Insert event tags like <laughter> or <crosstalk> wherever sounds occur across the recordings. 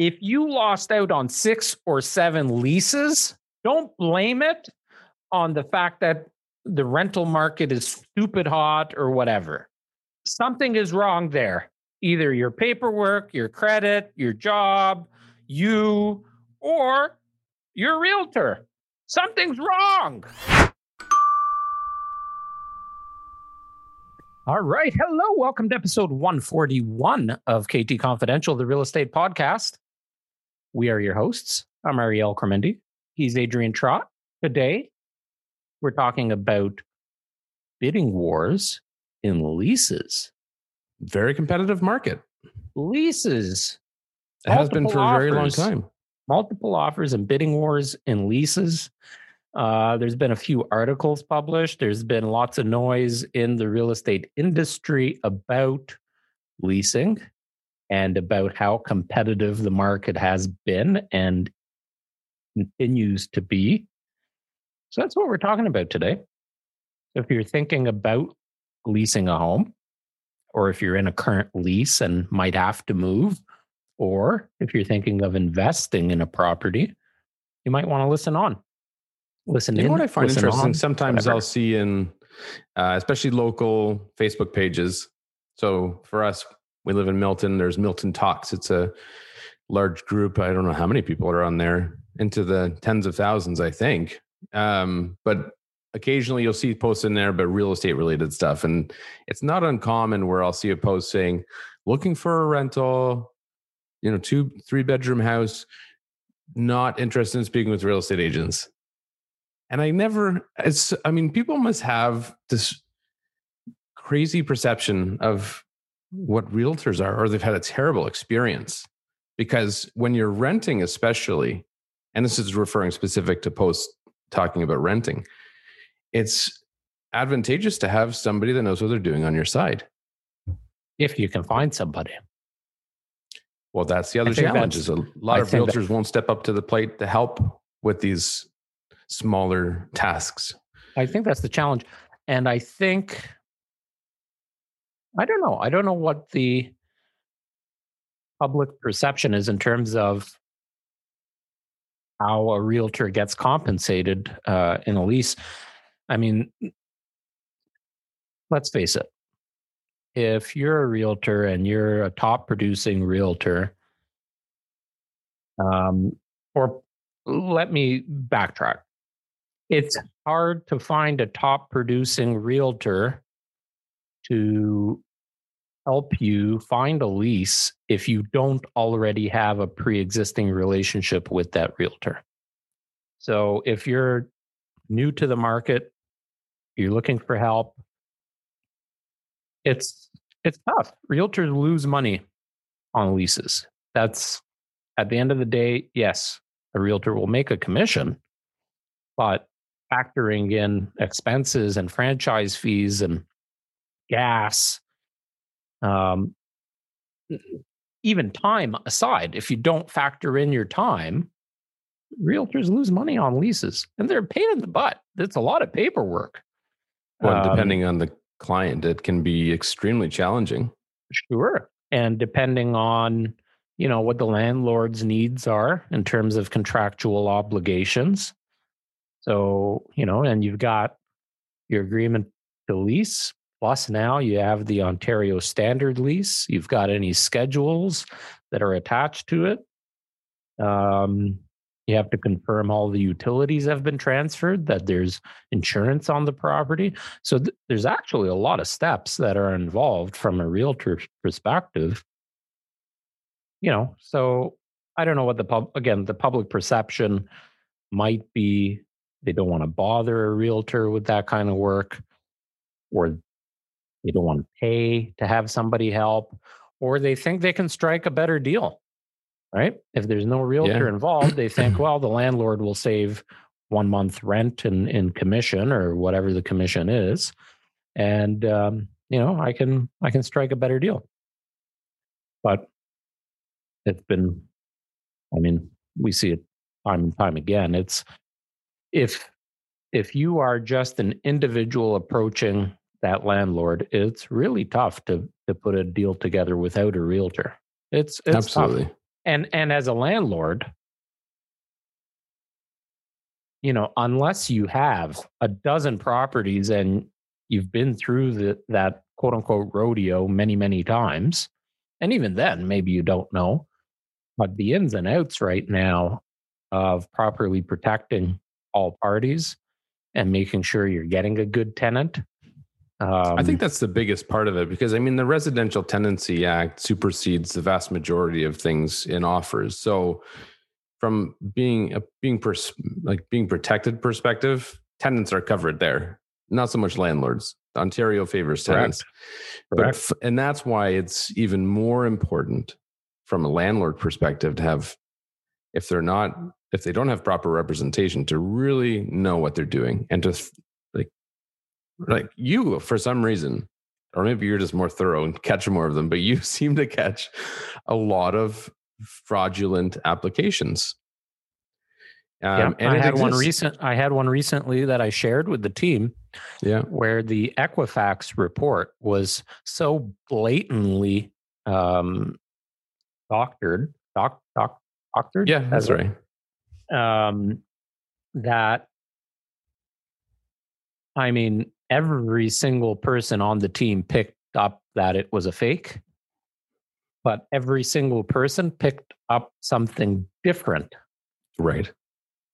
if you lost out on six or seven leases, don't blame it on the fact that the rental market is stupid hot or whatever. Something is wrong there. Either your paperwork, your credit, your job, you, or your realtor. Something's wrong. All right. Hello. Welcome to episode 141 of KT Confidential, the real estate podcast. We are your hosts. I'm Ariel Cremendi. He's Adrian Trott. Today, we're talking about bidding wars in leases. Very competitive market. Leases. It has been for a very long time. Multiple offers and bidding wars in leases. Uh, there's been a few articles published. There's been lots of noise in the real estate industry about leasing and about how competitive the market has been and continues to be. So that's what we're talking about today. So if you're thinking about leasing a home, or if you're in a current lease and might have to move, or if you're thinking of investing in a property, you might want to listen on. Listen You know in, what I find interesting? on, Sometimes whatever. I'll see in, uh, especially local Facebook pages. So for us, we live in Milton. There's Milton Talks. It's a large group. I don't know how many people are on there, into the tens of thousands, I think. Um, but occasionally you'll see posts in there, but real estate related stuff. And it's not uncommon where I'll see a post saying, looking for a rental, you know, two, three bedroom house, not interested in speaking with real estate agents. And I never, it's, I mean, people must have this crazy perception of what realtors are, or they've had a terrible experience. Because when you're renting, especially, and this is referring specific to posts talking about renting, it's advantageous to have somebody that knows what they're doing on your side. if you can find somebody. Well, that's the other challenge is a lot I of think that- realtors won't step up to the plate to help with these smaller tasks. I think that's the challenge. And I think, I don't know. I don't know what the public perception is in terms of how a realtor gets compensated uh, in a lease. I mean, let's face it. If you're a realtor and you're a top producing realtor, um, or let me backtrack it's hard to find a top producing realtor to help you find a lease if you don't already have a pre-existing relationship with that realtor. So if you're new to the market, you're looking for help, it's it's tough. Realtors lose money on leases. That's at the end of the day, yes, a realtor will make a commission, but factoring in expenses and franchise fees and gas, um, even time aside, if you don't factor in your time, realtors lose money on leases and they're a pain in the butt. It's a lot of paperwork. Well, Um, depending on the client, it can be extremely challenging. Sure. And depending on, you know, what the landlord's needs are in terms of contractual obligations. So, you know, and you've got your agreement to lease, plus now you have the Ontario standard lease. You've got any schedules that are attached to it. Um, you have to confirm all the utilities have been transferred, that there's insurance on the property. So th- there's actually a lot of steps that are involved from a realtor perspective. You know, so I don't know what the pub again, the public perception might be they don't want to bother a realtor with that kind of work, or they don't want to pay to have somebody help, or they think they can strike a better deal. Right? If there's no realtor Yeah. involved, they think, <clears throat> well, the landlord will save one month rent in, in commission or whatever the commission is and um, you know i can i can strike a better deal but it's been i mean we see it time and time again it's if if you are just an individual approaching that landlord it's really tough to to put a deal together without a realtor it's it's tough. Absolutely. and and as a landlord you know unless you have a dozen properties and you've been through the, that quote unquote rodeo many many times and even then maybe you don't know but the ins and outs right now of properly protecting all parties and making sure you're getting a good tenant um, I think that's the biggest part of it because I mean the Residential Tenancy Act supersedes the vast majority of things in offers. So from being a being pers- like being protected perspective, tenants are covered there, not so much landlords. Ontario favors tenants, Correct. but and that's why it's even more important from a landlord perspective to have if they're not if they don't have proper representation to really know what they're doing and to like you for some reason or maybe you're just more thorough and catch more of them but you <laughs> seem to catch a lot of fraudulent applications um, yeah, I had exists. one recent. I had one recently that I shared with the team. Yeah, where the Equifax report was so blatantly um, doctored, doc, doc, doctored. Yeah, that's right. Um, that I mean, every single person on the team picked up that it was a fake, but every single person picked up something different. Right.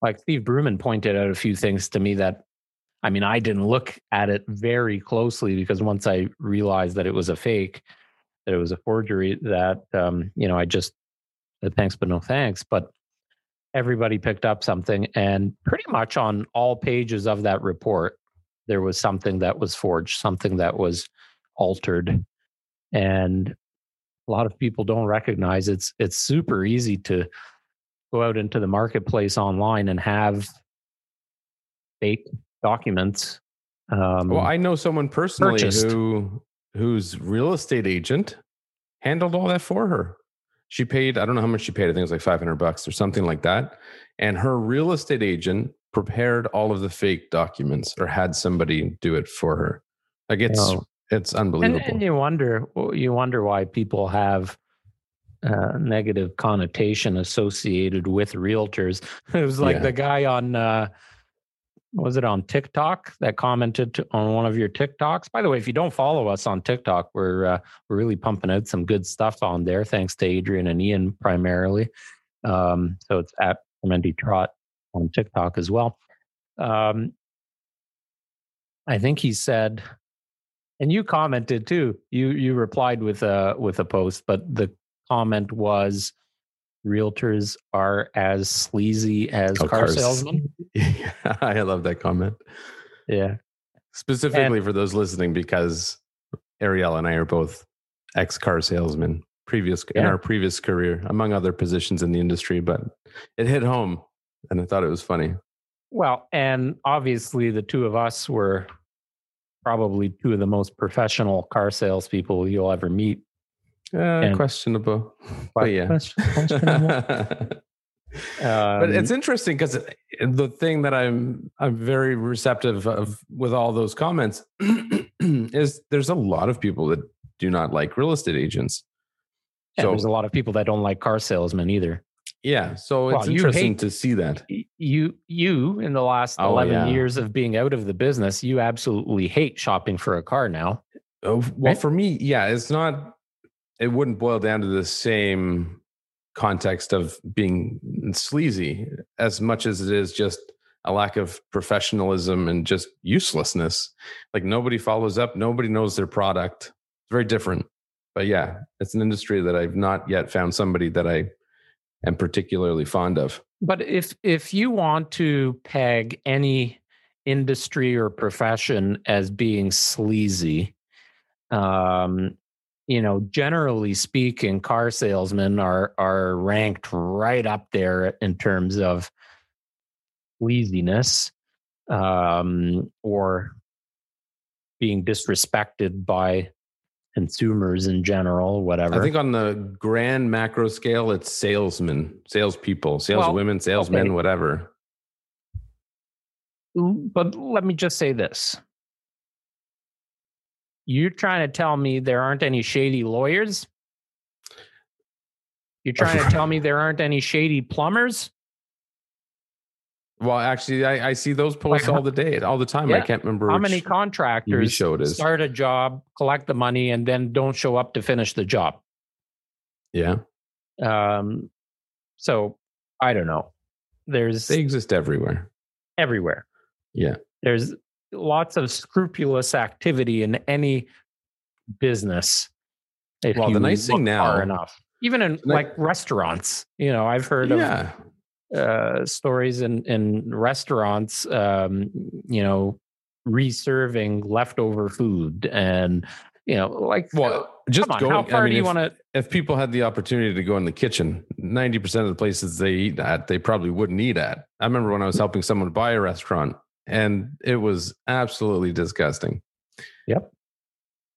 Like Steve Bruman pointed out a few things to me that, I mean, I didn't look at it very closely because once I realized that it was a fake, that it was a forgery, that, um, you know, I just said thanks, but no thanks. But everybody picked up something. And pretty much on all pages of that report, there was something that was forged, something that was altered. And a lot of people don't recognize it's it's super easy to go out into the marketplace online and have fake documents. Um, well, I know someone personally purchased. who whose real estate agent handled all that for her. She paid, I don't know how much she paid. I think it was like 500 bucks or something like that. And her real estate agent prepared all of the fake documents or had somebody do it for her. Like it's know, it's unbelievable. And, and, you wonder you wonder why people have uh, negative connotation associated with realtors. <laughs> It was like yeah. the guy on uh, was it on TikTok that commented to, on one of your TikToks? By the way, if you don't follow us on TikTok, we're uh, we're really pumping out some good stuff on there. Thanks to Adrian and Ian primarily. Um, so it's at Mendy Trot on TikTok as well. Um, I think he said, and you commented too. You you replied with a with a post, but the comment was, "Realtors are as sleazy as oh, car salesmen." <laughs> yeah, I love that comment. Yeah, specifically and, for those listening, because Ariel and I are both ex car salesmen previous yeah. in our previous career, among other positions in the industry. But it hit home and I thought it was funny. Well, and obviously the two of us were probably two of the most professional car salespeople you'll ever meet. Uh, questionable, <laughs> but yeah. questionable. Um, <laughs> but it's interesting because the thing that I'm I'm very receptive of with all those comments <clears throat> is there's a lot of people that do not like real estate agents. So there's a lot of people that don't like car salesmen either. Yeah, so it's well, interesting hate, to see that. You you in the last oh, 11 yeah. years of being out of the business, you absolutely hate shopping for a car now. Oh, well, right? for me, yeah, it's not it wouldn't boil down to the same context of being mm, sleazy as much as it is just a lack of professionalism and just uselessness. Like nobody follows up, nobody knows their product. It's very different. But yeah, it's an industry that I've not yet found somebody that I am particularly fond of. But if if you want to peg any industry or profession as being sleazy, um, you know, generally speaking, car salesmen are are ranked right up there in terms of sleaziness um, or being disrespected by consumers in general, whatever. I think on the grand macro scale, it's salesmen, salespeople, saleswomen, well, salesmen, okay. whatever. But let me just say this. You're trying to tell me there aren't any shady lawyers? You're trying to <laughs> tell me there aren't any shady plumbers? Well, actually, I, I see those posts Like, all the day, all the time. I can't remember How many contractors show it is. start a job, collect the money, and then don't show up to finish the job? Yeah, Um, so I don't know. There's they exist everywhere. everywhere. Yeah. There's lots of scrupulous activity in any business. Well, the nice thing now- enough, even in Like- like restaurants, you know, I've heard of Yeah, uh, stories in in restaurants, um, you know, reserving leftover food and you know, like well, just come on, going. how far I mean, do you want to? if people had the opportunity to go in the kitchen, ninety percent of the places they eat at, they probably wouldn't eat at. I remember when I was helping someone buy a restaurant, and it was absolutely disgusting. Yep.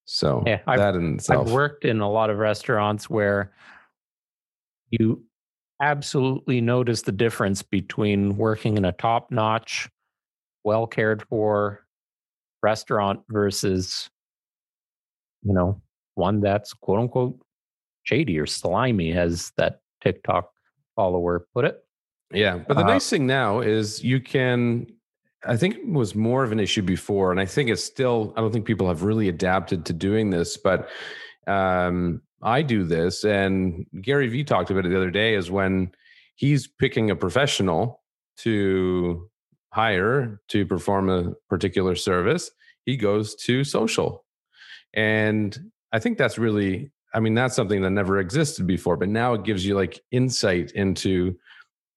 So Yeah, I've- that in itself, I've worked in a lot of restaurants where you absolutely notice the difference between working in a top notch, well cared for restaurant versus, you know, one that's quote unquote shady or slimy, as that TikTok follower put it. Yeah, but the Uh, nice thing now is you can. I think it was more of an issue before, and I think it's still. I don't think people have really adapted to doing this, but um, I do this, and Gary Vee talked about it the other day. Is when he's picking a professional to hire to perform a particular service, he goes to social, and I think that's really. I mean, that's something that never existed before, but now it gives you like insight into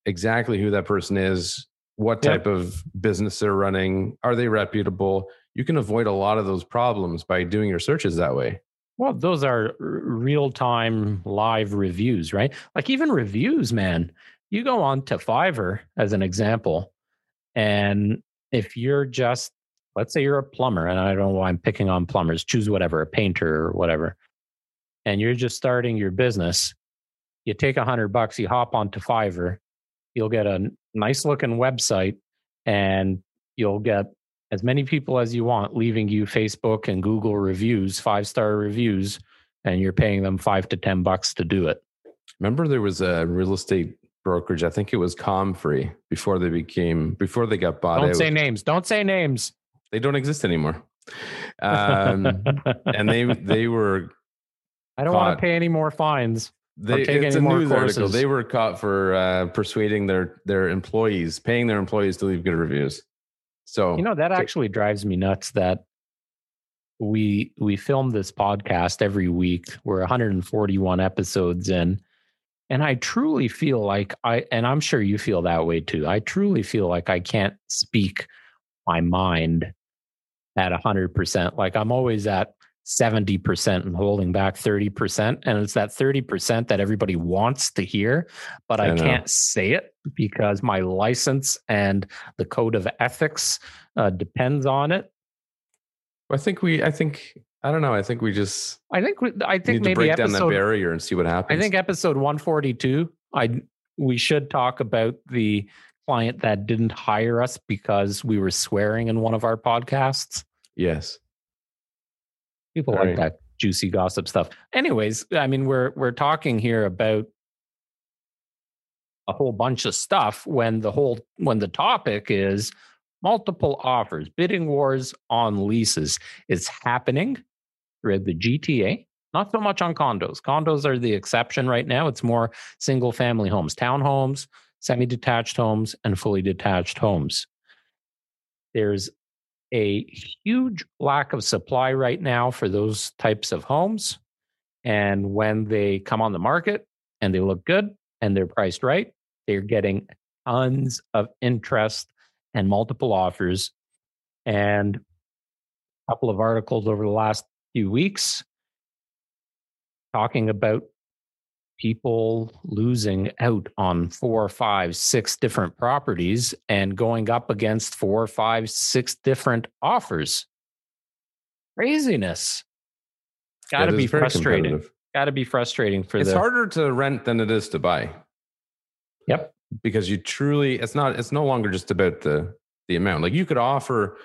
exactly who that person is, what type of business they're running, are they reputable? You can avoid a lot of those problems by doing your searches that way. Well, those are real time live reviews, right? Like even reviews, man. You go on to Fiverr as an example, and if you're just, let's say you're a plumber, and I don't know why I'm picking on plumbers, choose whatever, a painter or whatever, and you're just starting your business, you take a hundred bucks, you hop onto Fiverr, you'll get a nice looking website, and you'll get as many people as you want leaving you Facebook and Google reviews, five star reviews, and you're paying them five to 10 bucks to do it. Remember, there was a real estate brokerage. I think it was Comfree before they became before they got bought Don't out. say names. Don't say names. they don't exist anymore. <laughs> Um, and they they were I don't want to pay any more fines. they it's a news article. They were caught for uh, persuading their their employees, paying their employees to leave good reviews. So You know, that actually drives me nuts that we we film this podcast every week. We're 141 episodes in. And I truly feel like I and I'm sure you feel that way too. I truly feel like I can't speak my mind at 100%. Like I'm always at 70% and holding back 30%. And it's that 30% that everybody wants to hear, but I, I can't say it because my license and the code of ethics uh, depends on it. I think we. I think I don't know. I think we just I think we, I think need to maybe break down that barrier and see what happens. I think episode 142 I we should talk about the client that didn't hire us because we were swearing in one of our podcasts. yes. People All like right. that juicy gossip stuff. Anyways, I mean we're we're talking here about a whole bunch of stuff when the whole when the topic is multiple offers, bidding wars on leases. It's happening through the GTA, not so much on condos. Condos are the exception right now. It's more single family homes, townhomes, semi detached homes, and fully detached homes. There's a huge lack of supply right now for those types of homes. And when they come on the market and they look good and they're priced right, they're getting tons of interest and multiple offers. And a couple of articles over the last few weeks talking about people losing out on four, five, six different properties and going up against four, five, six different offers. Craziness. Got to be frustrating. Got to be frustrating for It's the. harder to rent than it is to buy. Yep. Because you truly, it's not. It's no longer just about the the amount. Like you could offer a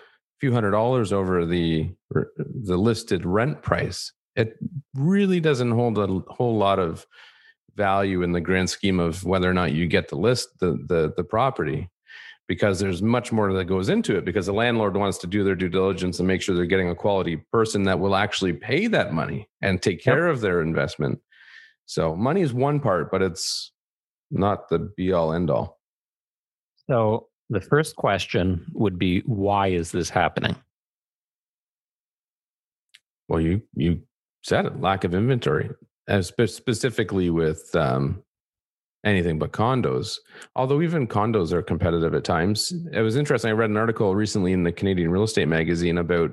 few hundred dollars over the the listed rent price. It really doesn't hold a whole lot of value in the grand scheme of whether or not you get the list the the, the property because there's much more that goes into it because the landlord wants to do their due diligence and make sure they're getting a quality person that will actually pay that money and take care yep. of their investment. So money is one part but it's not the be all end all so the first question would be why is this happening? Well you you said it lack of inventory spe- specifically with um, anything but condos. Although even condos are competitive at times. It was interesting. I read an article recently in the Canadian Real Estate Magazine about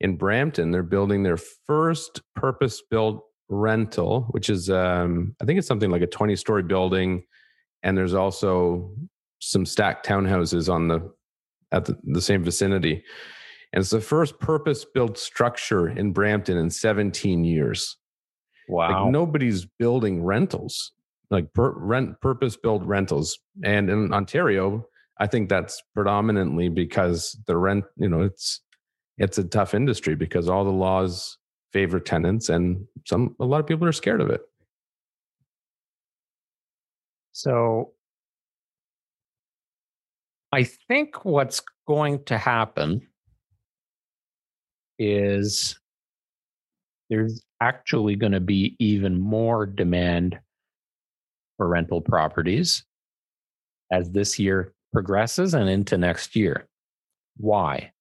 in Brampton, they're building their first purpose built rental, which is, um, I think it's something like a 20 story building. And there's also some stacked townhouses on the, at the, the same vicinity. And it's the first purpose built structure in Brampton in 17 years. Wow. Like nobody's building rentals, like per, rent purpose built rentals. And in Ontario, I think that's predominantly because the rent, you know, it's it's a tough industry because all the laws favor tenants and some a lot of people are scared of it. So I think what's going to happen is there's actually going to be even more demand for rental properties as this year progresses and into next year. Why?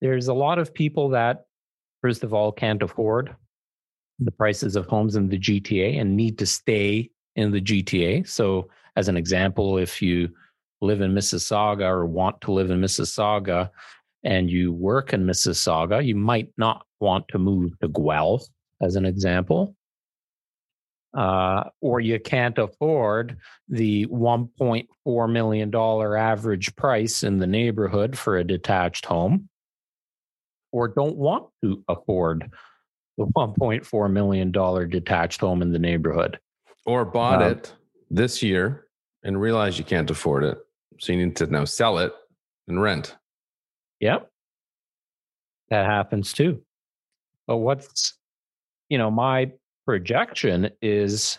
There's a lot of people that, first of all, can't afford the prices of homes in the GTA and need to stay in the GTA. So, as an example, if you live in Mississauga or want to live in Mississauga and you work in Mississauga, you might not want to move to Guelph, as an example. Uh, or you can't afford the $1.4 million average price in the neighborhood for a detached home, or don't want to afford the <laughs> $1.4 million detached home in the neighborhood. Or bought um, it this year and realize you can't afford it. So you need to now sell it and rent. Yep. That happens too. But what's, you know, my projection is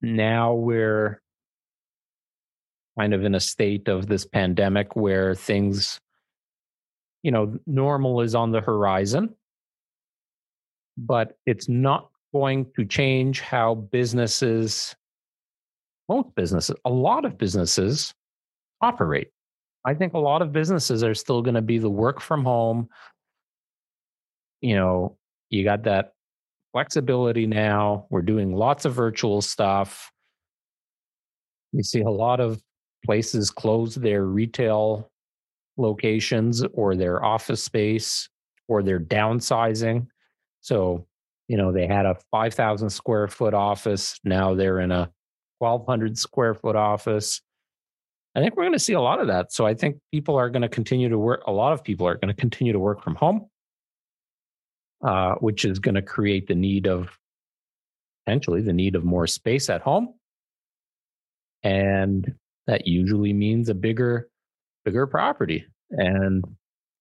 now we're kind of in a state of this pandemic where things, you know, normal is on the horizon, but it's not going to change how businesses, most businesses, a lot of businesses operate. I think a lot of businesses are still going to be the work from home. You know, you got that flexibility now. We're doing lots of virtual stuff. You see a lot of places close their retail locations or their office space or they're downsizing. So, you know, they had a 5,000 square foot office. Now they're in a 1,200 square foot office. I think we're going to see a lot of that. So I think people are going to continue to work. A lot of people are going to continue to work from home, uh, which is going to create the need of potentially the need of more space at home. And that usually means a bigger, bigger property. And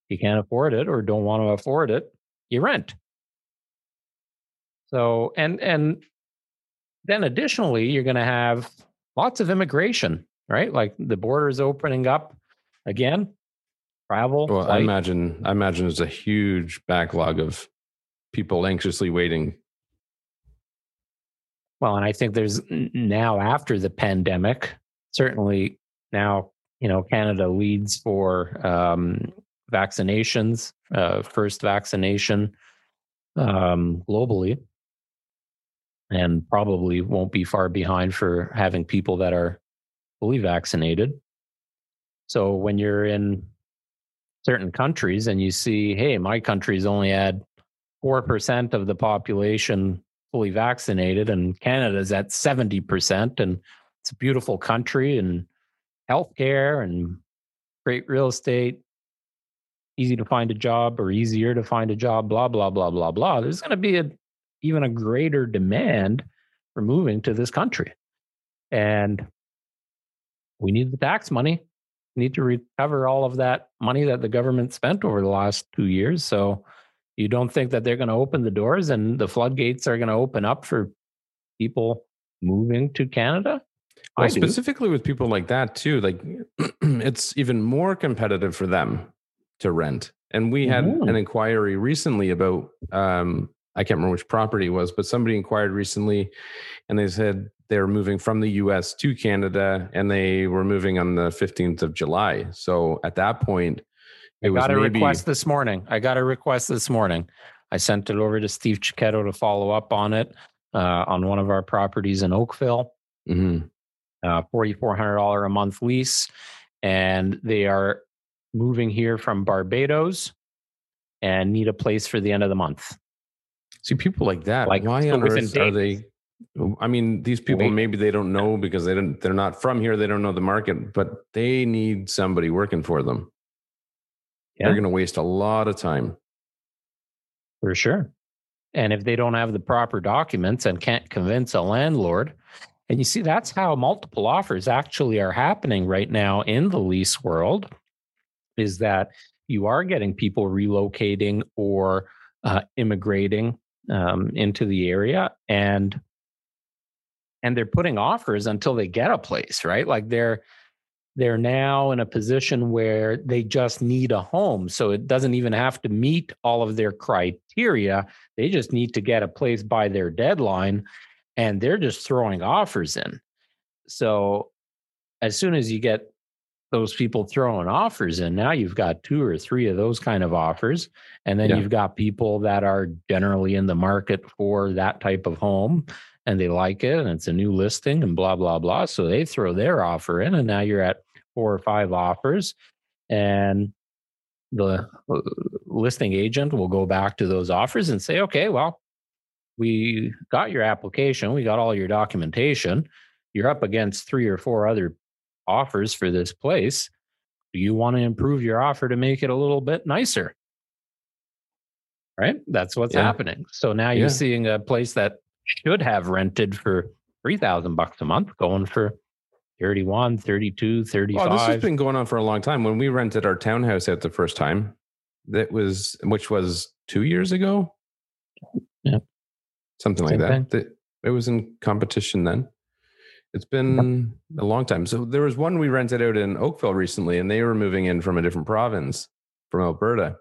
you can't afford it or don't want to afford it, you rent. So, and, and then additionally, you're going to have lots of immigration right? Like the border is opening up again. Travel. Well, flight. I imagine. I imagine there's a huge backlog of people anxiously waiting. Well, and I think there's now after the pandemic, certainly now you know Canada leads for um, vaccinations, uh, first vaccination um, globally, and probably won't be far behind for having people that are fully vaccinated. So when you're in certain countries and you see, hey, my country's only had 4% of the population fully vaccinated and Canada's at 70%. And it's a beautiful country and healthcare and great real estate, easy to find a job or easier to find a job, blah, blah, blah, blah, blah. There's going to be a, even a greater demand for moving to this country. And we need the tax money. We need to recover all of that money that the government spent over the last two years. So you don't think that they're going to open the doors and the floodgates are going to open up for people moving to Canada? Well, I do. specifically with people like that too, like <clears throat> it's even more competitive for them to rent. And we had Mhm. an inquiry recently about um I can't remember which property it was, but somebody inquired recently and they said they were moving from the US to Canada and they were moving on the 15th of July. So at that point it I was got a maybe request this morning. I got a request this morning. I sent it over to Steve Chiquetto to follow up on it uh, on one of our properties in Oakville. Mhm. uh, $4,400 a month lease. And they are moving here from Barbados and need a place for the end of the month. See people like that. Like, why so on earth are they? I mean, these people maybe they don't know because they don't. They're not from here. They don't know the market, but they need somebody working for them. Yeah. They're going to waste a lot of time. For sure. And if they don't have the proper documents and can't convince a landlord, and you see, that's how multiple offers actually are happening right now in the lease world, is that you are getting people relocating or uh, immigrating um, into the area, and and they're putting offers until they get a place, right? Like they're they're now in a position where they just need a home. So it doesn't even have to meet all of their criteria. They just need to get a place by their deadline and they're just throwing offers in. So as soon as you get those people throwing offers in, now you've got two or three of those kind of offers. And then Yeah. you've got people that are generally in the market for that type of home and they like it and it's a new listing and blah, blah, blah. So they throw their offer in and now you're at four or five offers. And the uh, listing agent will go back to those offers and say, okay, well, we got your application, we got all your documentation. You're up against three or four other offers for this place. Do you want to improve your offer to make it a little bit nicer? Right? That's what's Yeah. happening. So now Yeah. you're seeing a place that should have rented for 3000 bucks a month going for 31, 32, 35. Well, this has been going on for a long time. When we rented our townhouse out the first time, that was which was two years ago. Yeah. something like that. That- It was in competition then. It's been a long time. So there was one we rented out in Oakville recently, and they were moving in from a different province, from Alberta,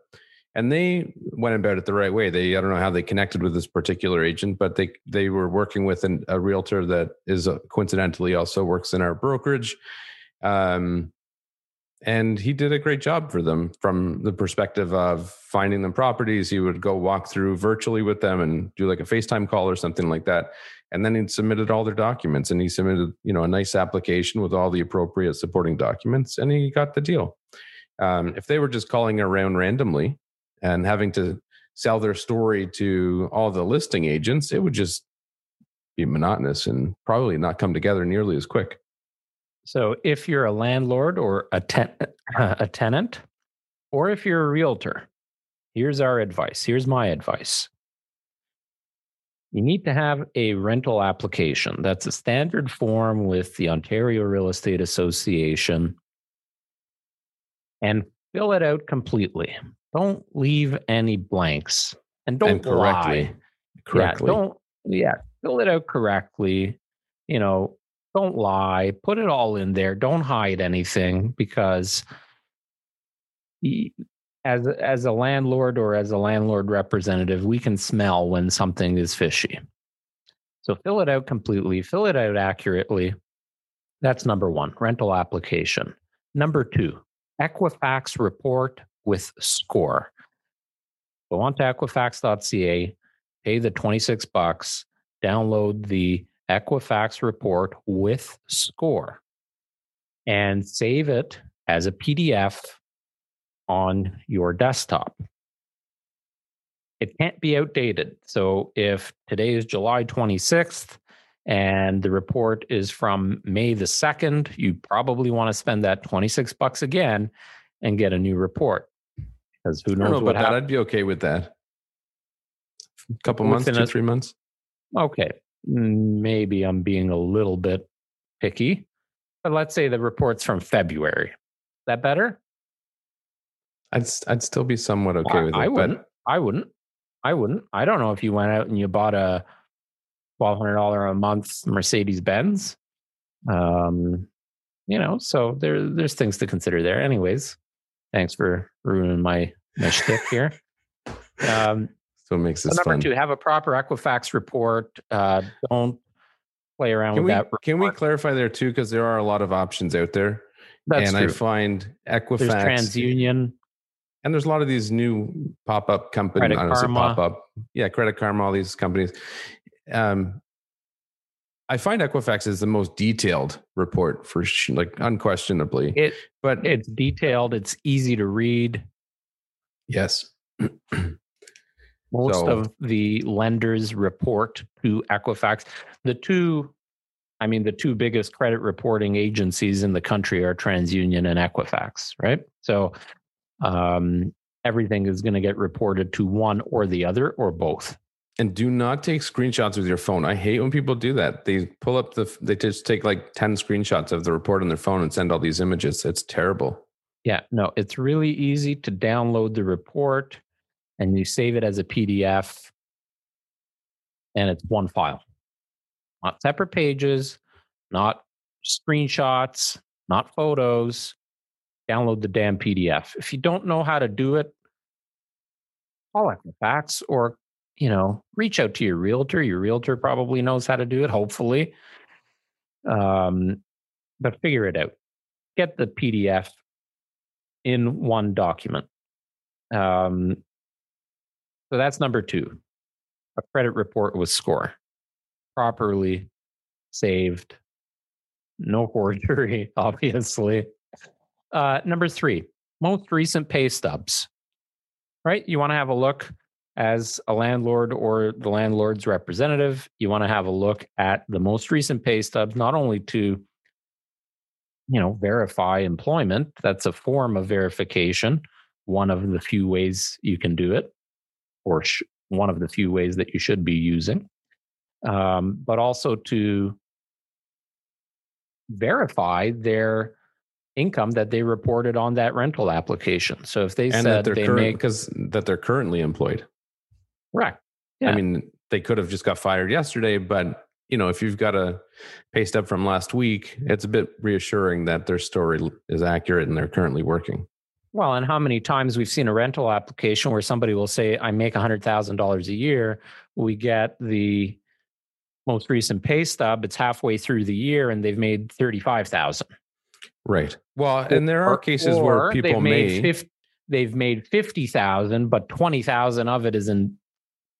and they went about it the right way. They I don't know how they connected with this particular agent, but they they were working with an, a realtor that is uh coincidentally also works in our brokerage. Um, and he did a great job for them from the perspective of finding them properties. He would go walk through virtually with them and do like a FaceTime call or something like that. And then he submitted all their documents and he submitted, you know, a nice application with all the appropriate supporting documents and he got the deal. Um, if they were just calling around randomly and having to sell their story to all the listing agents, it would just be monotonous and probably not come together nearly as quick. So if you're a landlord or a, ten- <clears throat> a tenant, or if you're a realtor, here's our advice. Here's my advice. You need to have a rental application. That's a standard form with the Ontario Real Estate Association. And fill it out completely. Don't leave any blanks. And don't and correctly. lie. Correctly. Yeah, don't yeah, fill it out correctly. You know, don't lie. Put it all in there. Don't hide anything because as as a landlord or as a landlord representative, we can smell when something is fishy. So fill it out completely, fill it out accurately. That's number 1, rental application. Number 2, Equifax report with score. Go on to equifax.ca, pay the 26 bucks, download the Equifax report with score and save it as a PDF on your desktop. It can't be outdated. So if today is July 26th and the report is from May the 2nd, you probably want to spend that 26 bucks again and get a new report. Because who I knows know what about that. I'd be okay with that. A couple months, two, a- three months. Okay. Mm, Maybe I'm being a little bit picky, but let's say the report's from February. That better? I'd I'd still be somewhat okay I- with it. I wouldn't. I wouldn't. I wouldn't. I don't know if you went out and you bought a twelve hundred dollar a month Mercedes Benz. Um, you know, so there there's things to consider there. Anyways, thanks for ruining my my shtick here. <laughs> Um, so it makes so this number fun. two, have a proper Equifax report. Uh, don't play around Can with we that. can we clarify there too? Because there are a lot of options out there, That's and true. I find Equifax There's TransUnion. and there's a lot of these new pop-up companies. Credit I don't say Karma. pop-up, yeah, Credit Karma, all these companies. Um, I find Equifax is the most detailed report for like unquestionably, It but it's detailed. It's easy to read. yes, Most So- of the lenders report to Equifax. The two, I mean, the two biggest credit reporting agencies in the country are TransUnion and Equifax, right? So um, everything is going to get reported to one or the other or both. And do not take screenshots with your phone. I hate when people do that. They pull up the, they just take like ten screenshots of the report on their phone and send all these images. It's terrible. Yeah, no, it's really easy to download the report and you save it as a PDF and it's one file. Not separate pages, not screenshots, not photos. Download the damn PDF. If you don't know how to do it, call Equifax or, you know, reach out to your realtor. Your realtor probably knows how to do it, hopefully. Um, but figure it out. Get the PDF in one document. Um, so that's number two a credit report with score, properly saved, no forgery, <laughs> obviously. Uh, number three, most recent pay stubs, right? You want to have a look as a landlord or the landlord's representative. You want to have a look at the most recent pay stubs, not only to you know verify employment that's a form of verification one of the few ways you can do it or sh- one of the few ways that you should be using um, but also to verify their income that they reported on that rental application so if they and said they current make because that they're currently employed. Correct I mean, they could have just got fired yesterday, but you know, if you've got a pay stub from last week, it's a bit reassuring that their story is accurate and they're currently working. Well, and how many times we've seen a rental application where somebody will say, I make $100,000 a year. We get the most recent pay stub, it's halfway through the year and they've made 35,000. Right. Well, and there are Or- cases where people they've may made 50, they've made 50,000 but 20,000 of it is in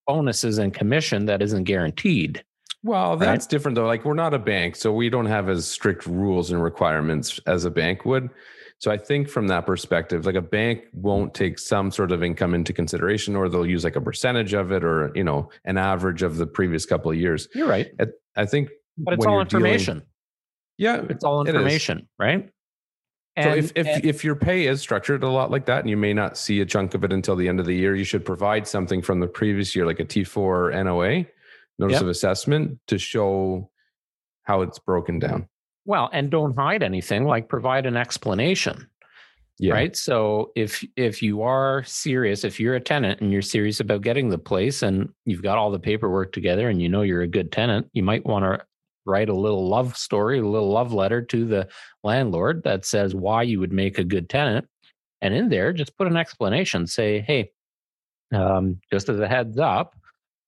bonuses and commission that isn't guaranteed. Well, that's different though. Like we're not a bank, so we don't have as strict rules and requirements as a bank would. So I think from that perspective, like a bank won't take some sort of income into consideration, or they'll use like a percentage of it, or you know, an average of the previous couple of years. You're right. I think, But it's all you're dealing- information. yeah. it's all it is. Right? so if if, and- if your pay is structured a lot like that, and you may not see a chunk of it until the end of the year, you should provide something from the previous year, like a T4 or NOA, notice Yep. of assessment, to show how it's broken down. well, and don't hide anything, like provide an explanation. Yeah. right so if if you are serious if you're a tenant and you're serious about getting the place and you've got all the paperwork together and you know you're a good tenant you might want to write a little love story a little love letter to the landlord that says why you would make a good tenant and in there just put an explanation say hey um, just as a heads up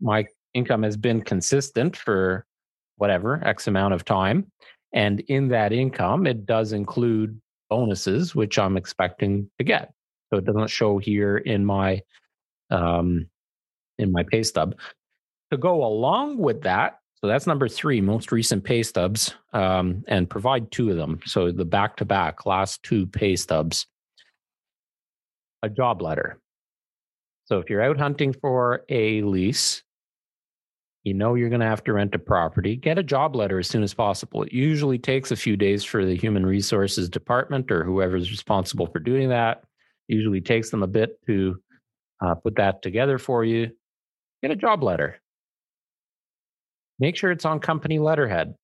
my income has been consistent for whatever x amount of time and in that income it does include bonuses, which I'm expecting to get. So it doesn't show here in my um, in my pay stub. To go along with that, so that's number three, most recent pay stubs, um, and provide two of them. So the back to back last two pay stubs. A job letter. So if you're out hunting for a lease, you know you're going to have to rent a property, get a job letter as soon as possible. It usually takes a few days for the human resources department or whoever's responsible for doing that. Usually takes them a bit to uh, put that together for you. Get a job letter. Make sure it's on company letterhead.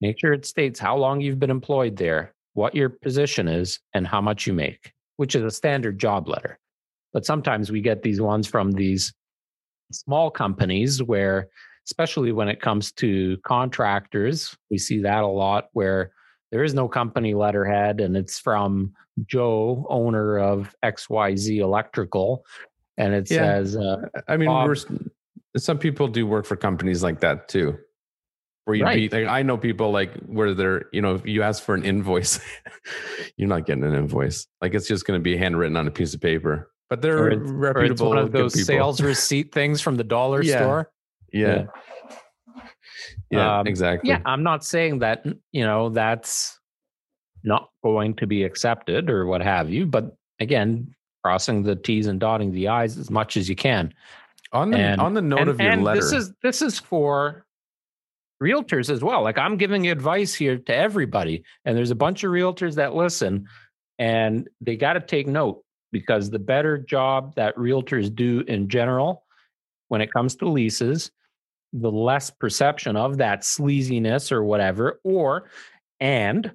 Make sure it states how long you've been employed there, what your position is, and how much you make, which is a standard job letter. But sometimes we get these ones from these small companies where especially when it comes to contractors. We see that a lot where there is no company letterhead and it's from Joe, owner of XYZ Electrical. And it Yeah. says, uh, I mean, Bob- we're, some people do work for companies like that too. Where you Right. be like, I know people like where they're, you know, if you ask for an invoice, <laughs> you're not getting an invoice. Like it's just going to be handwritten on a piece of paper. But they're or it's, or it's reputable. one of those people. sales receipt things from the dollar <laughs> Yeah. store. Yeah. Yeah, Um, exactly. Yeah, I'm not saying that, you know, that's not going to be accepted or what have you, but again, crossing the T's and dotting the I's as much as you can. On the And- on the note and of your and letter, this is this is for realtors as well. Like I'm giving advice here to everybody, and there's a bunch of realtors that listen, and they got to take note because the better job that realtors do in general when it comes to leases, the less perception of that sleaziness or whatever, or and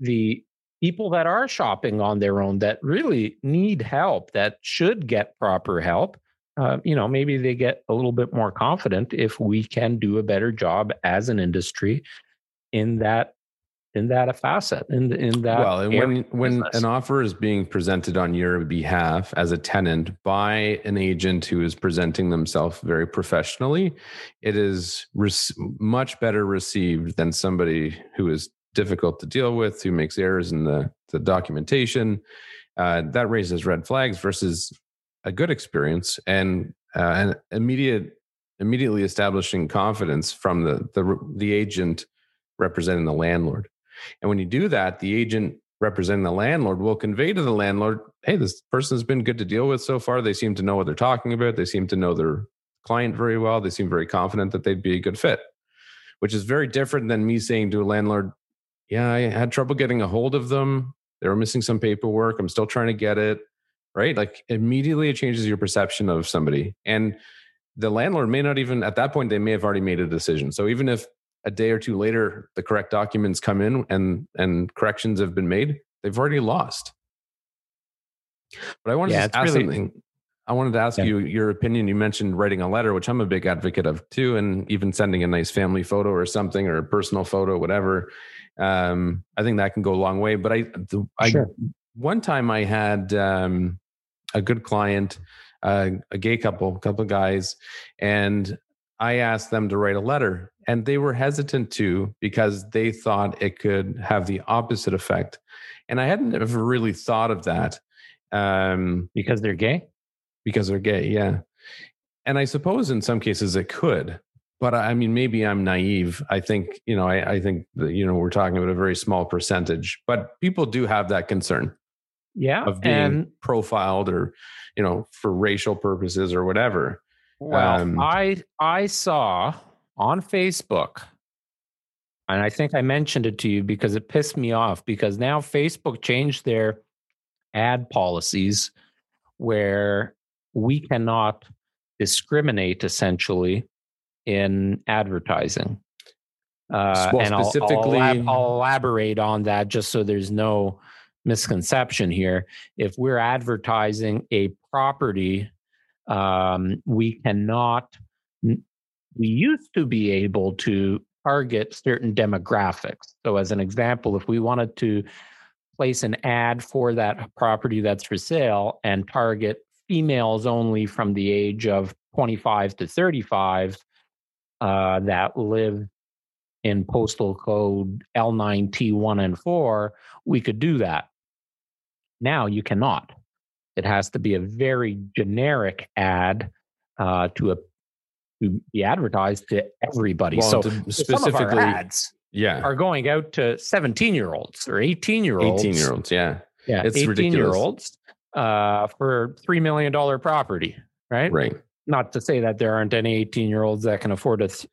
the people that are shopping on their own that really need help that should get proper help uh, you know, maybe they get a little bit more confident if we can do a better job as an industry in that in that facet in in that well, and when when business. an offer is being presented on your behalf as a tenant by an agent who is presenting themselves very professionally, it is res- much better received than somebody who is difficult to deal with, who makes errors in the the documentation. Uh, that raises red flags versus a good experience and uh, an immediate immediately establishing confidence from the the the agent representing the landlord. And when you do that, the agent representing the landlord will convey to the landlord, hey, this person has been good to deal with so far. They seem to know what they're talking about. They seem to know their client very well. They seem very confident that they'd be a good fit, which is very different than me saying to a landlord, yeah, I had trouble getting a hold of them. They were missing some paperwork. I'm still trying to get it. Right. Like immediately it changes your perception of somebody. And the landlord may not even, at that point, they may have already made a decision. So even if a day or two later the correct documents come in and and corrections have been made they've already lost but i wanted Yeah, to ask really- something i wanted to ask Yeah. you your opinion you mentioned writing a letter which i'm a big advocate of too and even sending a nice family photo or something or a personal photo whatever um i think that can go a long way but i the, i Sure. one time i had um a good client uh, a gay couple a couple of guys and I asked them to write a letter, and they were hesitant to because they thought it could have the opposite effect. And I hadn't ever really thought of that um, because they're gay. because they're gay. Yeah. And I suppose in some cases it could, but I mean, maybe I'm naive. I think, you know, I, I think that, you know, we're talking about a very small percentage, but people do have that concern Yeah, of being and profiled or, you know, for racial purposes or whatever. Well, Um, I I saw on Facebook, and I think I mentioned it to you because it pissed me off because now Facebook changed their ad policies where we cannot discriminate essentially in advertising. Uh, Well, and I'll- I'll, specifically- elab- I'll elaborate on that just so there's no misconception here. If we're advertising a property um, we cannot we used to be able to target certain demographics so as an example if we wanted to place an ad for that property that's for sale and target females only from the age of 25 to 35 uh, that live in postal code L9T1 and 4, we could do that. Now you cannot. It has to be a very generic ad uh, to a to be advertised to everybody. Well, so to some of our specifically, ads yeah, are going out to 17 year olds or 18 year olds. 18 year olds. Yeah. Yeah, It's 18 ridiculous. year olds uh, for $3 million property, right? Right. Not to say that there aren't any 18 year olds that can afford a th-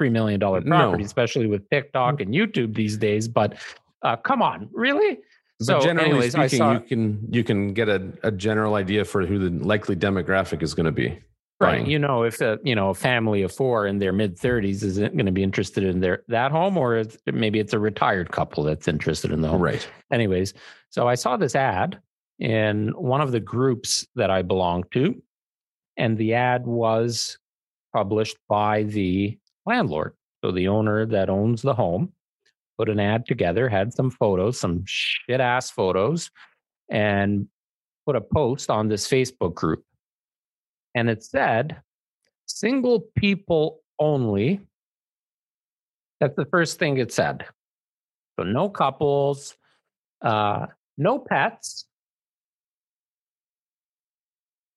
$3 million property, No. especially with TikTok and YouTube these days. But uh, come on, really? But So, generally anyways, speaking, saw- you can you can get a, a general idea for who the likely demographic is going to be. Right. You know, if a you know a family of four in their mid thirties isn't going to be interested in their that home, or it's, maybe it's a retired couple that's interested in the home. Right. Anyways, so I saw this ad in one of the groups that I belong to, and the ad was published by the landlord. So the owner that owns the home put an ad together, had some photos, some shit ass photos, and put a post on this Facebook group. And it said, single people only. That's the first thing it said. So no couples, uh, no pets,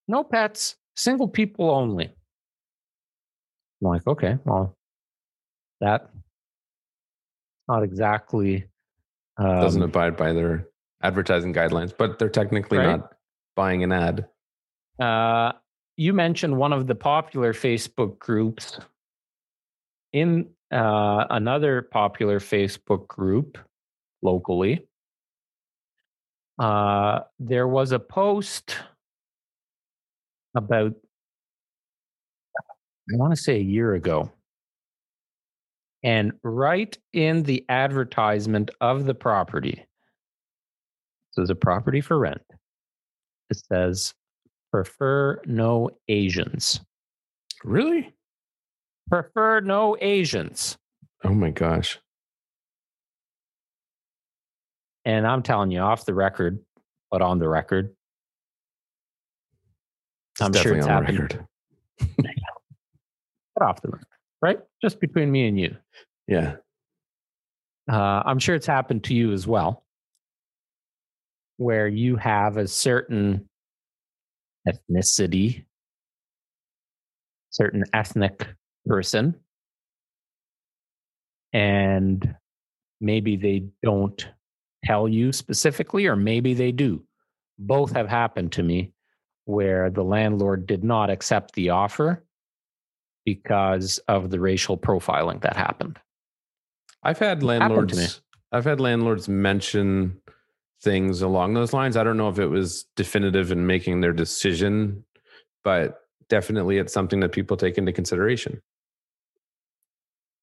no pets, single people only. I'm like, okay, well, that not exactly um, doesn't abide by their advertising guidelines, but they're technically right? not buying an ad. Uh, you mentioned one of the popular Facebook groups. In uh, another popular Facebook group locally, uh, there was a post about, I want to say a year ago. And right in the advertisement of the property, so there's a property for rent. It says, prefer no Asians. Really? Prefer no Asians. Oh my gosh. And I'm telling you off the record, but on the record, it's I'm sure it's happened. Record. <laughs> but off the record, right? Just between me and you. Yeah. Uh, I'm sure it's happened to you as well, where you have a certain ethnicity, certain ethnic person, and maybe they don't tell you specifically, or maybe they do. Both have happened to me where the landlord did not accept the offer because of the racial profiling that happened. I've had landlords I've had landlords mention things along those lines. I don't know if it was definitive in making their decision, but definitely it's something that people take into consideration.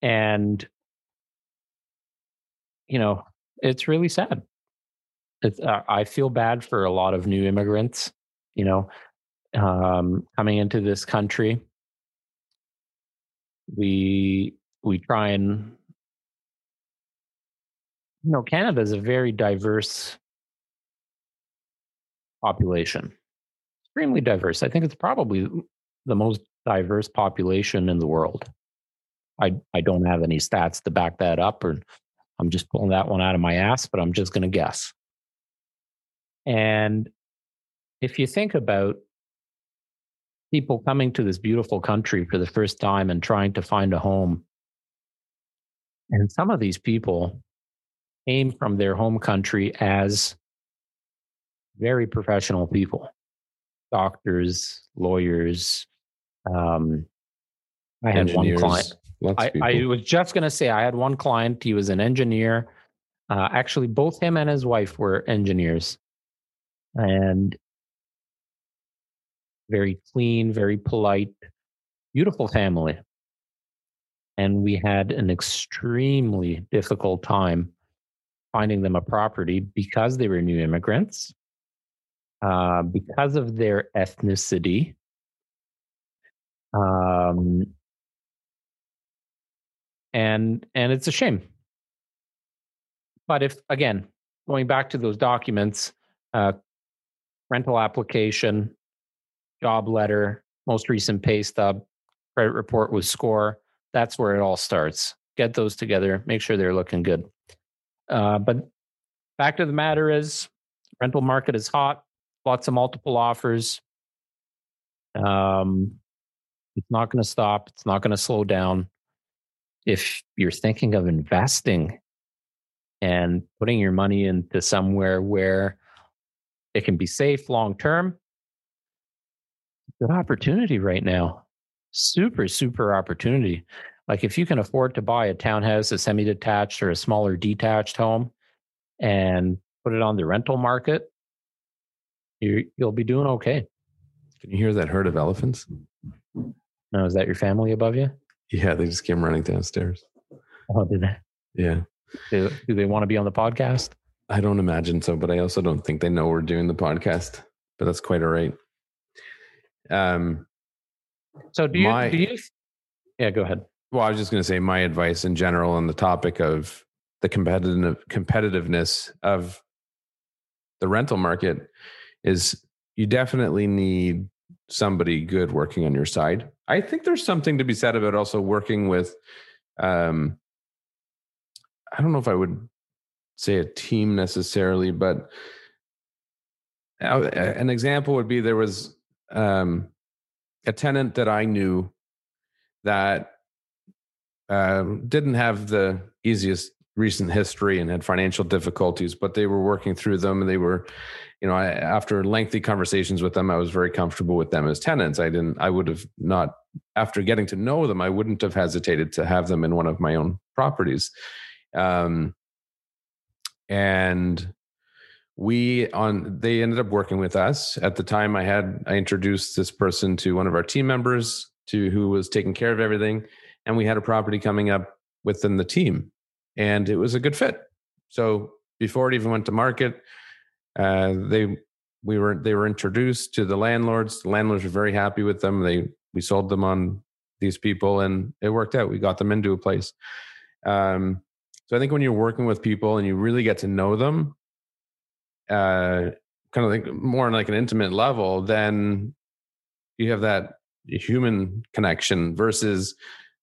And you know, it's really sad. It's, uh, I feel bad for a lot of new immigrants, you know, um, coming into this country. We we try and you know, Canada is a very diverse population, extremely diverse. I think it's probably the most diverse population in the world. I I don't have any stats to back that up, or I'm just pulling that one out of my ass, but I'm just going to guess. And if you think about people coming to this beautiful country for the first time and trying to find a home, and some of these people came from their home country as very professional people doctors, lawyers. Um, I had Engineers, one client. I, I, was just going to say, I had one client. He was an engineer. Uh, actually, both him and his wife were engineers. And very clean, very polite, beautiful family. And we had an extremely difficult time finding them a property because they were new immigrants, uh, because of their ethnicity. Um, and and it's a shame. But if again, going back to those documents, uh, rental application, job letter, most recent pay stub, credit report with score, that's where it all starts. Get those together, make sure they're looking good. Uh, but fact of the matter is, rental market is hot. Lots of multiple offers. Um, it's not going to stop. It's not going to slow down. If you're thinking of investing and putting your money into somewhere where it can be safe long term, good opportunity right now. Super, super opportunity. Like if you can afford to buy a townhouse, a semi detached, or a smaller detached home and put it on the rental market, you you'll be doing okay. Can you hear that herd of elephants? No, is that your family above you? Yeah, they just came running downstairs. Oh, did they? Yeah. Do, do they want to be on the podcast? I don't imagine so, but I also don't think they know we're doing the podcast. But that's quite all right. Um. So do you? My, do you? Yeah, go ahead. Well, I was just going to say my advice in general on the topic of the competitive competitiveness of the rental market is you definitely need somebody good working on your side. I think there's something to be said about also working with um I don't know if I would say a team necessarily, but an example would be there was um, a tenant that I knew that um, didn't have the easiest recent history and had financial difficulties, but they were working through them and they were, you know, I, after lengthy conversations with them, I was very comfortable with them as tenants. I didn't, I would have not, after getting to know them, I wouldn't have hesitated to have them in one of my own properties. Um, and we on they ended up working with us. At the time i had i introduced this person to one of our team members to who was taking care of everything and we had a property coming up within the team and it was a good fit. So before it even went to market uh, they we were they were introduced to the landlords. The landlords were very happy with them. They we sold them on these people and it worked out. We got them into a place. Um, so i think when you're working with people and you really get to know them uh, kind of like more on like an intimate level then you have that human connection versus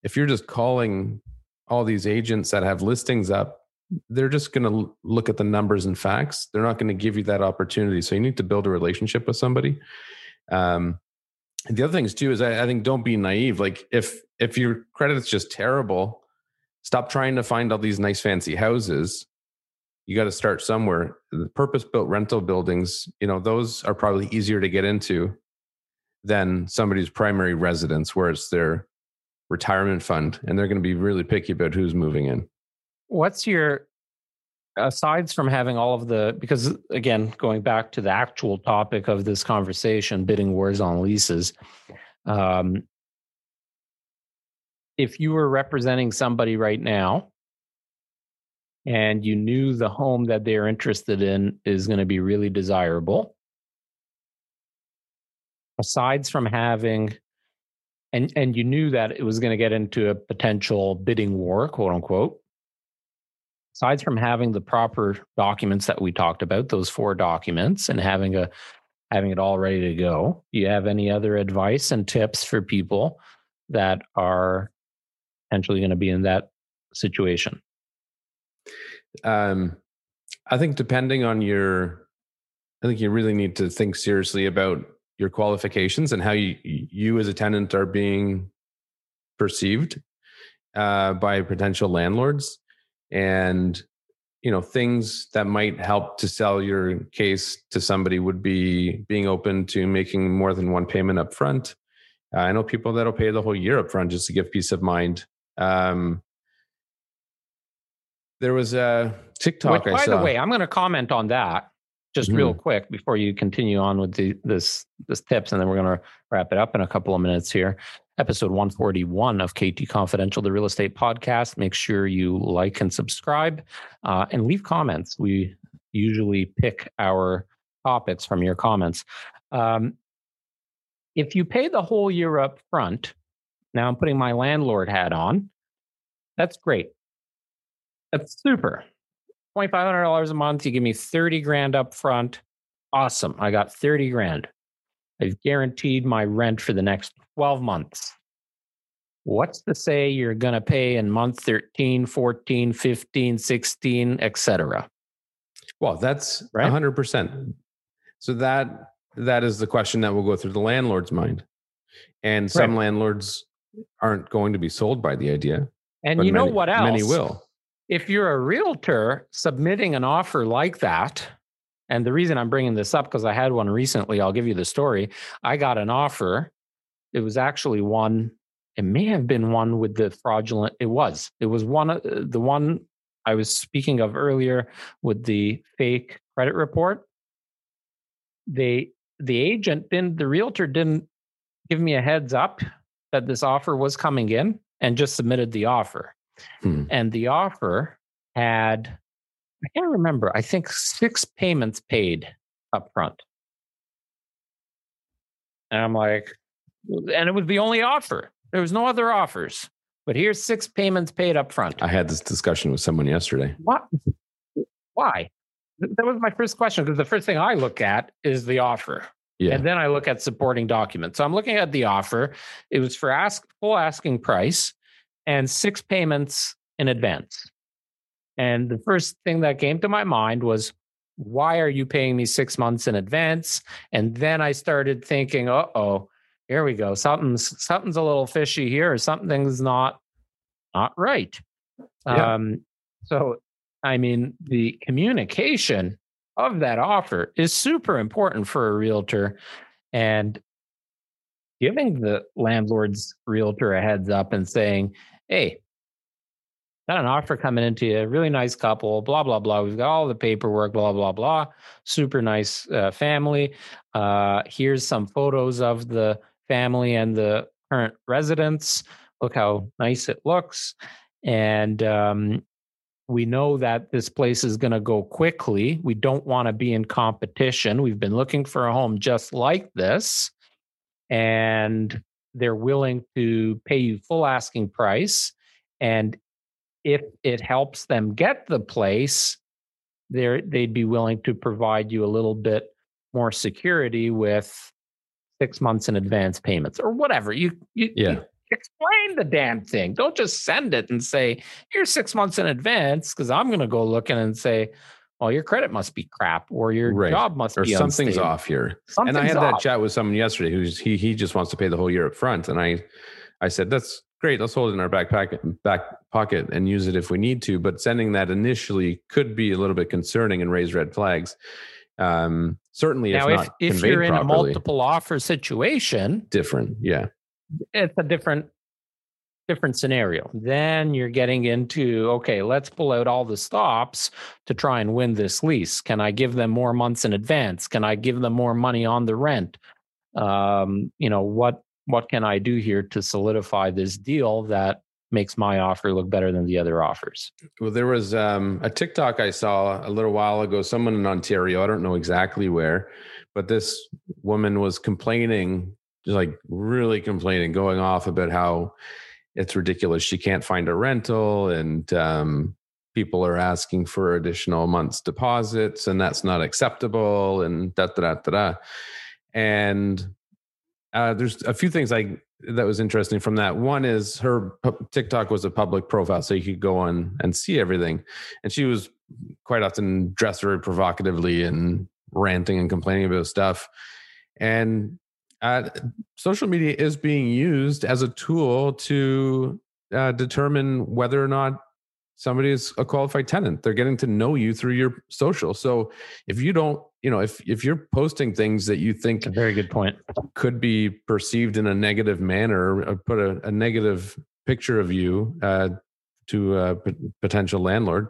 if you're just calling all these agents that have listings up they're just going to look at the numbers and facts. They're not going to give you that opportunity. So you need to build a relationship with somebody. Um, the other things too is I, I think don't be naive. Like if if your credit is just terrible stop trying to find all these nice fancy houses you got to start somewhere. The purpose built rental buildings you know those are probably easier to get into than somebody's primary residence where it's their retirement fund and they're going to be really picky about who's moving in. What's your aside from having all of the because again going back to the actual topic of this conversation bidding wars on leases um, if you were representing somebody right now and you knew the home that they're interested in is going to be really desirable. Aside from having and and you knew that it was going to get into a potential bidding war quote unquote. Aside from having the proper documents that we talked about those four documents and having a having it all ready to go do you have any other advice and tips for people that are potentially going to be in that situation um i think depending on your i think you really need to think seriously about your qualifications and how you you as a tenant are being perceived uh, by potential landlords and you know things that might help to sell your case to somebody would be being open to making more than one payment up front i know people that'll pay the whole year up front just to give peace of mind. Um, there was a tiktok Which, by the way i'm going to comment on that just mm-hmm. real quick before you continue on with the, this this tips, and then we're going to wrap it up in a couple of minutes here. Episode 141 of KT Confidential, the real estate podcast. Make sure you like and subscribe uh, and leave comments. We usually pick our topics from your comments. Um, if you pay the whole year up front, now I'm putting my landlord hat on. That's great. That's super. $2,500 a month. You give me 30 grand up front. Awesome. I got 30 grand. I've guaranteed my rent for the next 12 months. What's to say you're going to pay in month 13, 14, 15, 16, etc.? Well, that's right? 100%. So that that is the question that will go through the landlord's mind. And some right. landlords aren't going to be sold by the idea. And you know many, what else? Many will if you're a realtor submitting an offer like that, and the reason I'm bringing this up because I had one recently, I'll give you the story. I got an offer. It was actually one. It may have been one with the fraudulent. It was. It was one. Uh, the one I was speaking of earlier with the fake credit report. They the agent didn't. The realtor didn't give me a heads up that this offer was coming in and just submitted the offer. Hmm. And the offer had, I can't remember, I think six payments paid up front. And I'm like, and it was the only offer. There was no other offers. but here's six payments paid up front. I had this discussion with someone yesterday. What? Why? That was my first question because the first thing I look at is the offer. Yeah. And then I look at supporting documents. So I'm looking at the offer. It was for ask full asking price and six payments in advance. And the first thing that came to my mind was, why are you paying me six months in advance? And then I started thinking, uh oh, here we go. Something's something's a little fishy here, something's not not right. Yeah. Um, so I mean, the communication of that offer is super important for a realtor. And giving the landlord's realtor a heads up and saying, hey, got an offer coming into you, really nice couple, blah, blah, blah. We've got all the paperwork, blah, blah, blah. Super nice uh, family. Uh, here's some photos of the family and the current residents. Look how nice it looks. And um, we know that this place is going to go quickly. We don't want to be in competition. We've been looking for a home just like this. And they're willing to pay you full asking price. And if it helps them get the place, they they'd be willing to provide you a little bit more security with six months in advance payments or whatever. You, you, Yeah. you explain the damn thing. Don't just send it and say, here's six months in advance, because I'm going to go looking and say, well, your credit must be crap or your Right. job must Or be something's unstable. off here. Something's and I had that chat with someone yesterday who's he he just wants to pay the whole year up front. And I I said, that's great. Let's hold it in our back pocket back pocket and use it if we need to. But sending that initially could be a little bit concerning and raise red flags. Um, certainly Now, if if, not if you're in a multiple offer situation, different. Yeah. it's a different different scenario. Then you're getting into okay let's pull out all the stops to try and win this lease. Can i give them more months in advance? Can i give them more money on the rent? Um you know what what can i do here to solidify this deal that makes my offer look better than the other offers? Well, there was um, a TikTok I saw a little while ago. Someone in Ontario, I don't know exactly where, but this woman was complaining, just like really complaining, going off about how it's ridiculous. She can't find a rental, and um, people are asking for additional months deposits, and that's not acceptable, and da da da da. And uh, there's a few things I that was interesting from that. One is her TikTok was a public profile, so you could go on and see everything. And she was quite often dressed very provocatively and ranting and complaining about stuff. And uh, social media is being used as a tool to uh, determine whether or not somebody is a qualified tenant. They're getting to know you through your social. So if you don't, you know, if if you're posting things that you think a very good point could be perceived in a negative manner, or put a, a negative picture of you uh, to a p- potential landlord,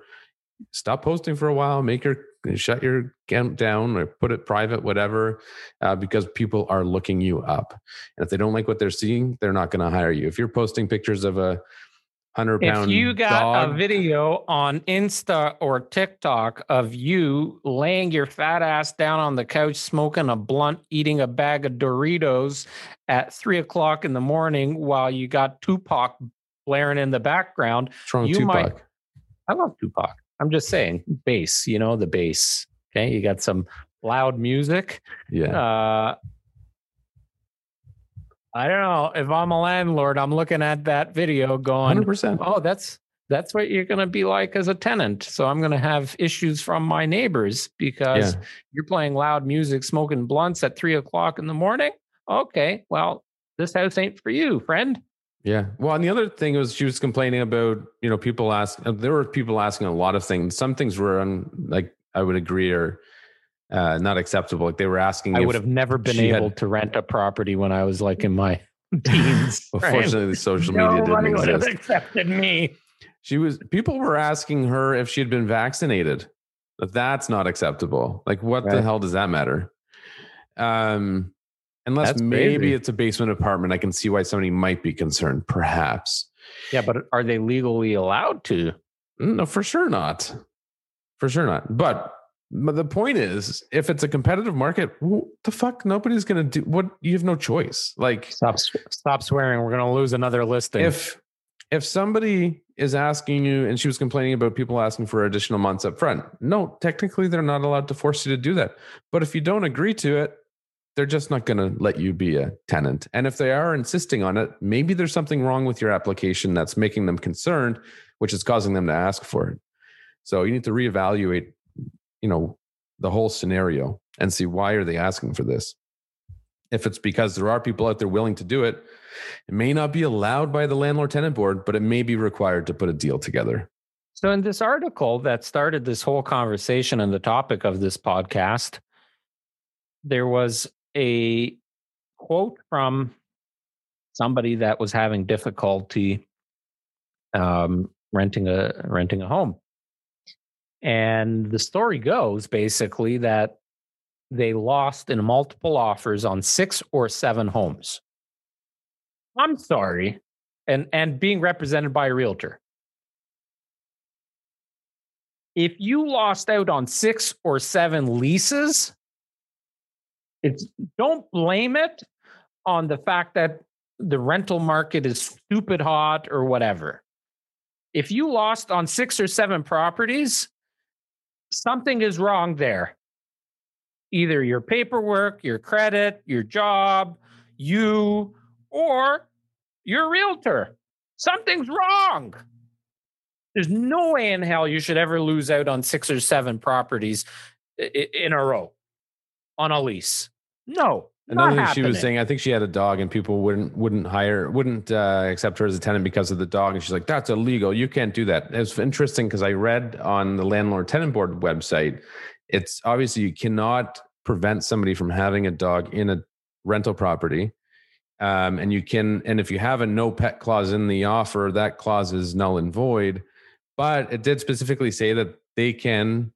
stop posting for a while. Make your shut your account down or put it private, whatever, uh, because people are looking you up. And if they don't like what they're seeing, they're not going to hire you. If you're posting pictures of a hundred pound, if you got dog, a video on Insta or TikTok of you laying your fat ass down on the couch, smoking a blunt, eating a bag of Doritos at three o'clock in the morning while you got Tupac blaring in the background, what's wrong with you might- I love Tupac. I'm just saying, bass, you know, the bass. Okay. You got some loud music. Yeah. Uh, I don't know. If I'm a landlord, I'm looking at that video going, Hundred percent. oh that's that's what you're going to be like as a tenant so i'm going to have issues from my neighbors because Yeah. you're playing loud music smoking blunts at three o'clock in the morning okay well this house ain't for you friend Yeah. Well, and the other thing was she was complaining about, you know, people ask, uh, there were people asking a lot of things. Some things were on, like, I would agree are uh, not acceptable. Like they were asking, i would have never been she had- able to rent a property when i was like in my <laughs> teens right? Unfortunately, social media Nobody didn't exist. would have accepted me She was, people were asking her if she had been vaccinated. That's not acceptable. Like, what the hell does that matter? Um, unless That's maybe crazy. it's a basement apartment, I can see why somebody might be concerned, perhaps. yeah but are they legally allowed to Mm, No, for sure not. For sure not. But, but the point is, if it's a competitive market, what the fuck? Nobody's going to do what you have no choice. Like, stop stop swearing we're going to lose another listing if if somebody is asking you and she was complaining about people asking for additional months up front no technically they're not allowed to force you to do that but if you don't agree to it they're just not going to let you be a tenant. And if they are insisting on it maybe there's something wrong with your application that's making them concerned which is causing them to ask for it. So you need to reevaluate you know the whole scenario and see why are they asking for this. If it's because there are people out there willing to do it it may not be allowed by the landlord tenant board, but it may be required to put a deal together. So, in this article that started this whole conversation and the topic of this podcast, there was a quote from somebody that was having difficulty um, renting a renting a home, and the story goes basically that they lost in multiple offers on six or seven homes. I'm sorry, and and being represented by a realtor. If you lost out on six or seven leases, it's don't blame it on the fact that the rental market is stupid hot or whatever. If you lost on six or seven properties, something is wrong there. Either your paperwork, your credit, your job, you, or you're realtor. Something's wrong. There's no way in hell you should ever lose out on six or seven properties in a row on a lease. No. Another thing she was saying, I think she had a dog, and people wouldn't wouldn't hire wouldn't uh, accept her as a tenant because of the dog. And she's like, "That's illegal. You can't do that." It's interesting because I read on the landlord tenant board website, it's obviously you cannot prevent somebody from having a dog in a rental property um, and you can, and if you have a no pet clause in the offer, that clause is null and void. But it did specifically say that they can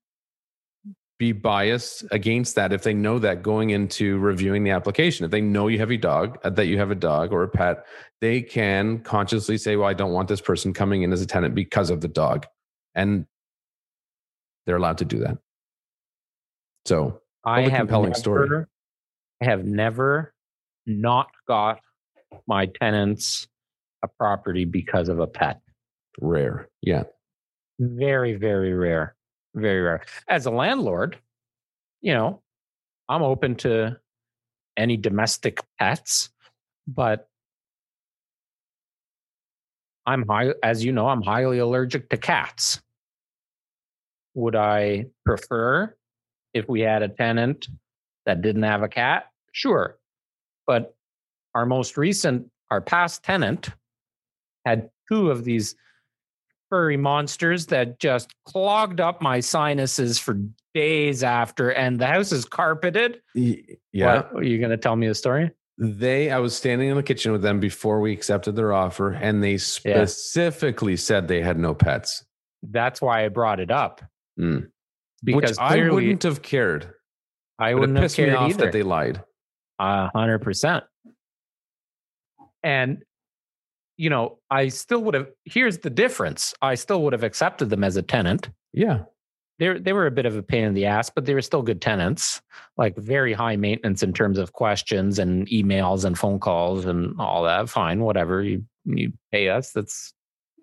be biased against that if they know that going into reviewing the application. If they know you have a dog, uh, that you have a dog or a pet, they can consciously say, Well, I don't want this person coming in as a tenant because of the dog. And they're allowed to do that. So, I have compelling never, story. I have never not got my tenants a property because of a pet. Rare. Yeah. Very, very rare. Very rare. As a landlord, you know, I'm open to any domestic pets, but I'm high, as you know, I'm highly allergic to cats. Would I prefer if we had a tenant that didn't have a cat? Sure. But our most recent, our past tenant had two of these furry monsters that just clogged up my sinuses for days after, and the house is carpeted. Yeah. What, are you going to tell me a story? They, I was standing in the kitchen with them before we accepted their offer, and they specifically yeah. said they had no pets. That's why I brought it up. Mm. Because Which I wouldn't have cared. I wouldn't have cared me off either. that they lied. A hundred percent. And you know, I still would have. Here's the difference: I still would have accepted them as a tenant. Yeah, they they were a bit of a pain in the ass, but they were still good tenants. Like very high maintenance in terms of questions and emails and phone calls and all that. Fine, whatever you you pay us. That's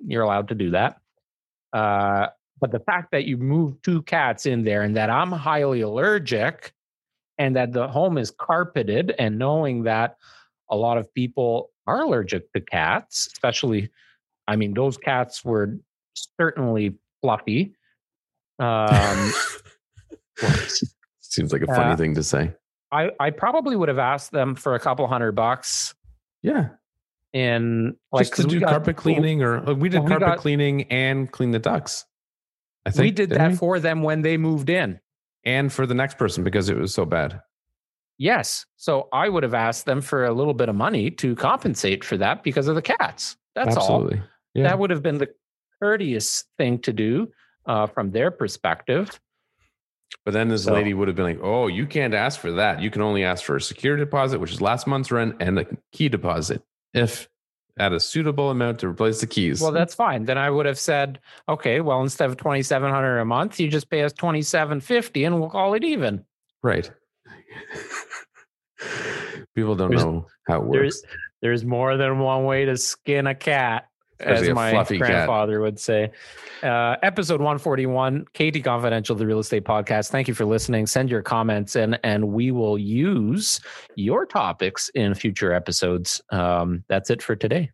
you're allowed to do that. Uh, but the fact that you moved two cats in there and that I'm highly allergic and that the home is carpeted and knowing that a lot of people are allergic to cats especially i mean those cats were certainly fluffy um <laughs> seems like a funny uh, thing to say i i probably would have asked them for a couple hundred bucks yeah and like just to do got, carpet cleaning or we did carpet got, cleaning and clean the ducts I think we did that we? for them when they moved in and for the next person because it was so bad. Yes. So I would have asked them for a little bit of money to compensate for that because of the cats. That's Absolutely. all. Yeah. That would have been the courteous thing to do uh, from their perspective. But then this so, lady would have been like, "Oh, you can't ask for that. You can only ask for a security deposit, which is last month's rent, and a key deposit, if at a suitable amount to replace the keys." Well, that's fine. Then I would have said, "Okay, well, instead of twenty seven hundred a month, you just pay us twenty seven fifty, and we'll call it even." Right. <laughs> People don't there's, know how it works. There's, there's more than one way to skin a cat. as my grandfather cat. would say. Uh, episode 141, KT Confidential, the real estate podcast. Thank you for listening. Send your comments in, and we will use your topics in future episodes. Um, that's it for today.